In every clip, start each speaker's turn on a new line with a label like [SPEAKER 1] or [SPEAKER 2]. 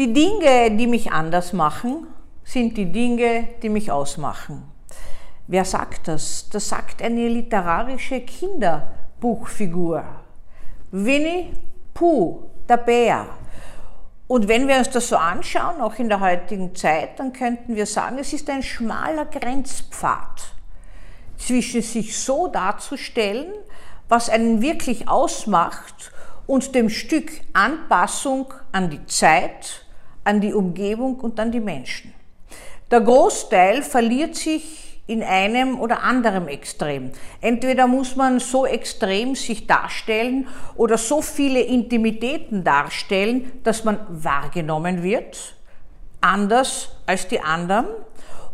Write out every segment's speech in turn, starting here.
[SPEAKER 1] Die Dinge, die mich anders machen, sind die Dinge, die mich ausmachen. Wer sagt das? Das sagt eine literarische Kinderbuchfigur. Winnie Pooh, der Bär. Und wenn wir uns das so anschauen, auch in der heutigen Zeit, dann könnten wir sagen, es ist ein schmaler Grenzpfad zwischen sich so darzustellen, was einen wirklich ausmacht, und dem Stück Anpassung an die Zeit, an die Umgebung und an die Menschen. Der Großteil verliert sich in einem oder anderem Extrem. Entweder muss man so extrem sich darstellen oder so viele Intimitäten darstellen, dass man wahrgenommen wird, anders als die anderen,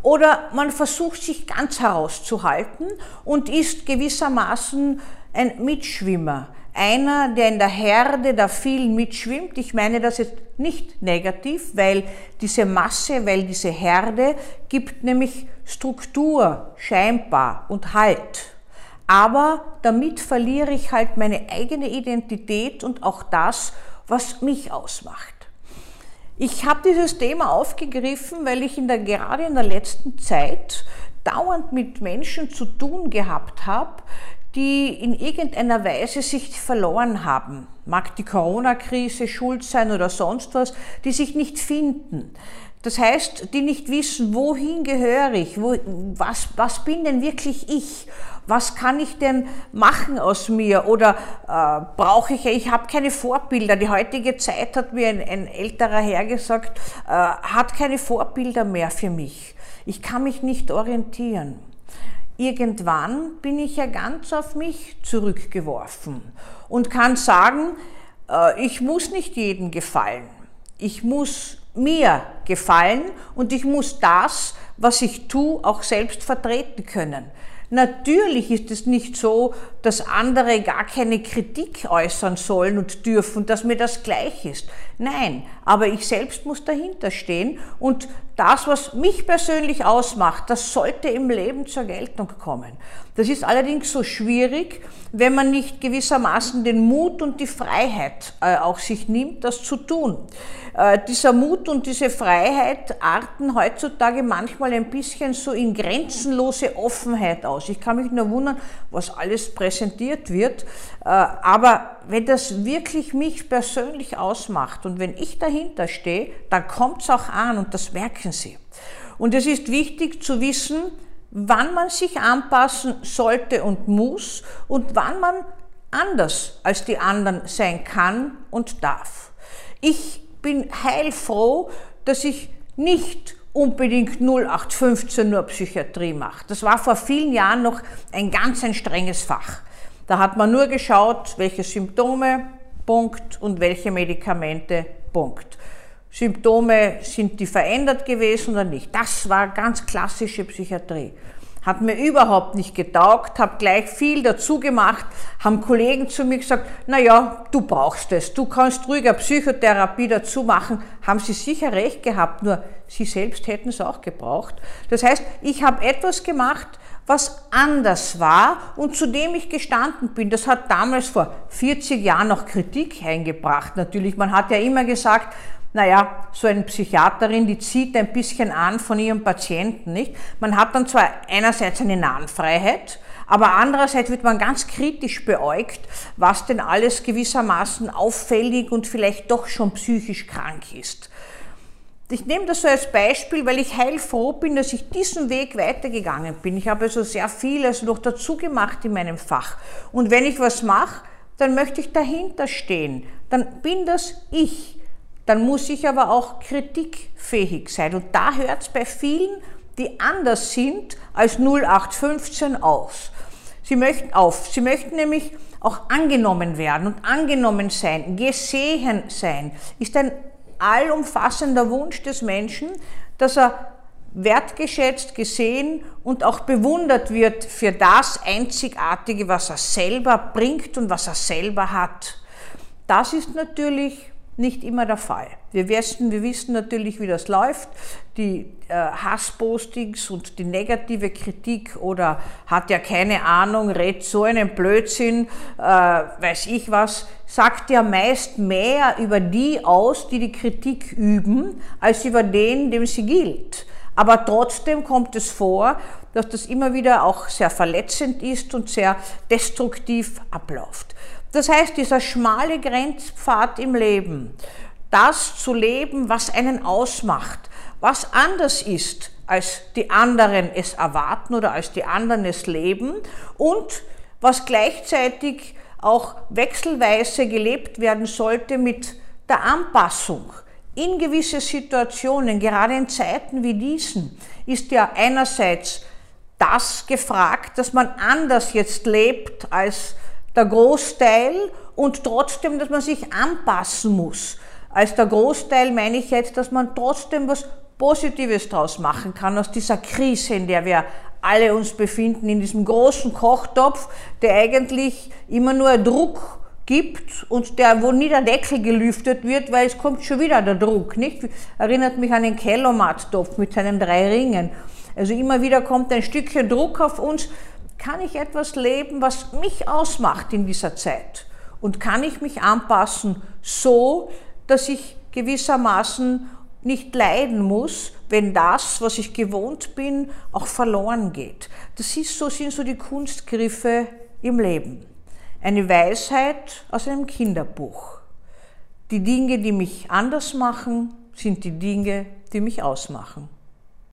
[SPEAKER 1] oder man versucht sich ganz herauszuhalten und ist gewissermaßen ein Mitschwimmer, einer, der in der Herde der vielen mitschwimmt. Ich meine das jetzt nicht negativ, weil diese Masse, weil diese Herde gibt nämlich Struktur, scheinbar und Halt. Aber damit verliere ich halt meine eigene Identität und auch das, was mich ausmacht. Ich habe dieses Thema aufgegriffen, weil ich in der, gerade in der letzten Zeit dauernd mit Menschen zu tun gehabt habe, die in irgendeiner Weise sich verloren haben. Mag die Corona-Krise schuld sein oder sonst was, die sich nicht finden. Das heißt, die nicht wissen, wohin gehöre ich, wo, was, was bin denn wirklich ich, was kann ich denn machen aus mir oder äh, brauche ich, ich habe keine Vorbilder. Die heutige Zeit hat mir ein, ein älterer Herr gesagt, äh, hat keine Vorbilder mehr für mich. Ich kann mich nicht orientieren irgendwann bin ich ja ganz auf mich zurückgeworfen und kann sagen, äh, ich muss nicht jedem gefallen. Ich muss mir gefallen und ich muss das, was ich tue, auch selbst vertreten können. Natürlich ist es nicht so, dass andere gar keine Kritik äußern sollen und dürfen, dass mir das gleich ist. Nein, aber ich selbst muss dahinter stehen und das, was mich persönlich ausmacht, das sollte im Leben zur Geltung kommen. Das ist allerdings so schwierig, wenn man nicht gewissermaßen den Mut und die Freiheit äh, auch sich nimmt, das zu tun. Äh, dieser Mut und diese Freiheit arten heutzutage manchmal ein bisschen so in grenzenlose Offenheit aus. Ich kann mich nur wundern, was alles präsentiert wird. Äh, aber wenn das wirklich mich persönlich ausmacht und wenn ich dahinter stehe, dann kommt es auch an und das merken Sie. Und es ist wichtig zu wissen, wann man sich anpassen sollte und muss und wann man anders als die anderen sein kann und darf. Ich bin heilfroh, dass ich nicht unbedingt 0815 nur Psychiatrie mache. Das war vor vielen Jahren noch ein ganz ein strenges Fach. Da hat man nur geschaut, welche Symptome, Punkt, und welche Medikamente, Punkt. Symptome, sind die verändert gewesen oder nicht? Das war ganz klassische Psychiatrie. Hat mir überhaupt nicht getaugt, habe gleich viel dazu gemacht, haben Kollegen zu mir gesagt, na ja, du brauchst es, du kannst ruhiger Psychotherapie dazu machen. Haben sie sicher recht gehabt, nur sie selbst hätten es auch gebraucht. Das heißt, ich habe etwas gemacht, was anders war und zu dem ich gestanden bin. Das hat damals vor 40 Jahren noch Kritik eingebracht. Natürlich, man hat ja immer gesagt, naja, so eine Psychiaterin, die zieht ein bisschen an von ihrem Patienten, nicht? Man hat dann zwar einerseits eine Nahenfreiheit, aber andererseits wird man ganz kritisch beäugt, was denn alles gewissermaßen auffällig und vielleicht doch schon psychisch krank ist. Ich nehme das so als Beispiel, weil ich heilfroh bin, dass ich diesen Weg weitergegangen bin. Ich habe also sehr viel also noch dazu gemacht in meinem Fach. Und wenn ich was mache, dann möchte ich dahinter stehen. Dann bin das ich. Dann muss ich aber auch kritikfähig sein. Und da hört es bei vielen, die anders sind als 0815 aus. Sie möchten auf. Sie möchten nämlich auch angenommen werden und angenommen sein, gesehen sein, ist ein allumfassender Wunsch des Menschen, dass er wertgeschätzt, gesehen und auch bewundert wird für das Einzigartige, was er selber bringt und was er selber hat. Das ist natürlich nicht immer der Fall. Wir wissen, wir wissen natürlich, wie das läuft. Die äh, Hasspostings und die negative Kritik oder hat ja keine Ahnung, redet so einen Blödsinn, äh, weiß ich was, sagt ja meist mehr über die aus, die die Kritik üben, als über den, dem sie gilt. Aber trotzdem kommt es vor, dass das immer wieder auch sehr verletzend ist und sehr destruktiv abläuft. Das heißt, dieser schmale Grenzpfad im Leben, das zu leben, was einen ausmacht, was anders ist, als die anderen es erwarten oder als die anderen es leben und was gleichzeitig auch wechselweise gelebt werden sollte mit der Anpassung. In gewisse Situationen, gerade in Zeiten wie diesen, ist ja einerseits das gefragt, dass man anders jetzt lebt als der Großteil und trotzdem, dass man sich anpassen muss. Als der Großteil meine ich jetzt, dass man trotzdem was Positives daraus machen kann aus dieser Krise, in der wir alle uns befinden, in diesem großen Kochtopf, der eigentlich immer nur Druck gibt und der, wo nie der Deckel gelüftet wird, weil es kommt schon wieder der Druck, nicht? Erinnert mich an den Kellomat-Topf mit seinen drei Ringen. Also immer wieder kommt ein Stückchen Druck auf uns, kann ich etwas leben, was mich ausmacht in dieser Zeit? Und kann ich mich anpassen so, dass ich gewissermaßen nicht leiden muss, wenn das, was ich gewohnt bin, auch verloren geht. Das ist so, sind so die Kunstgriffe im Leben. Eine Weisheit aus einem Kinderbuch. Die Dinge, die mich anders machen, sind die Dinge, die mich ausmachen.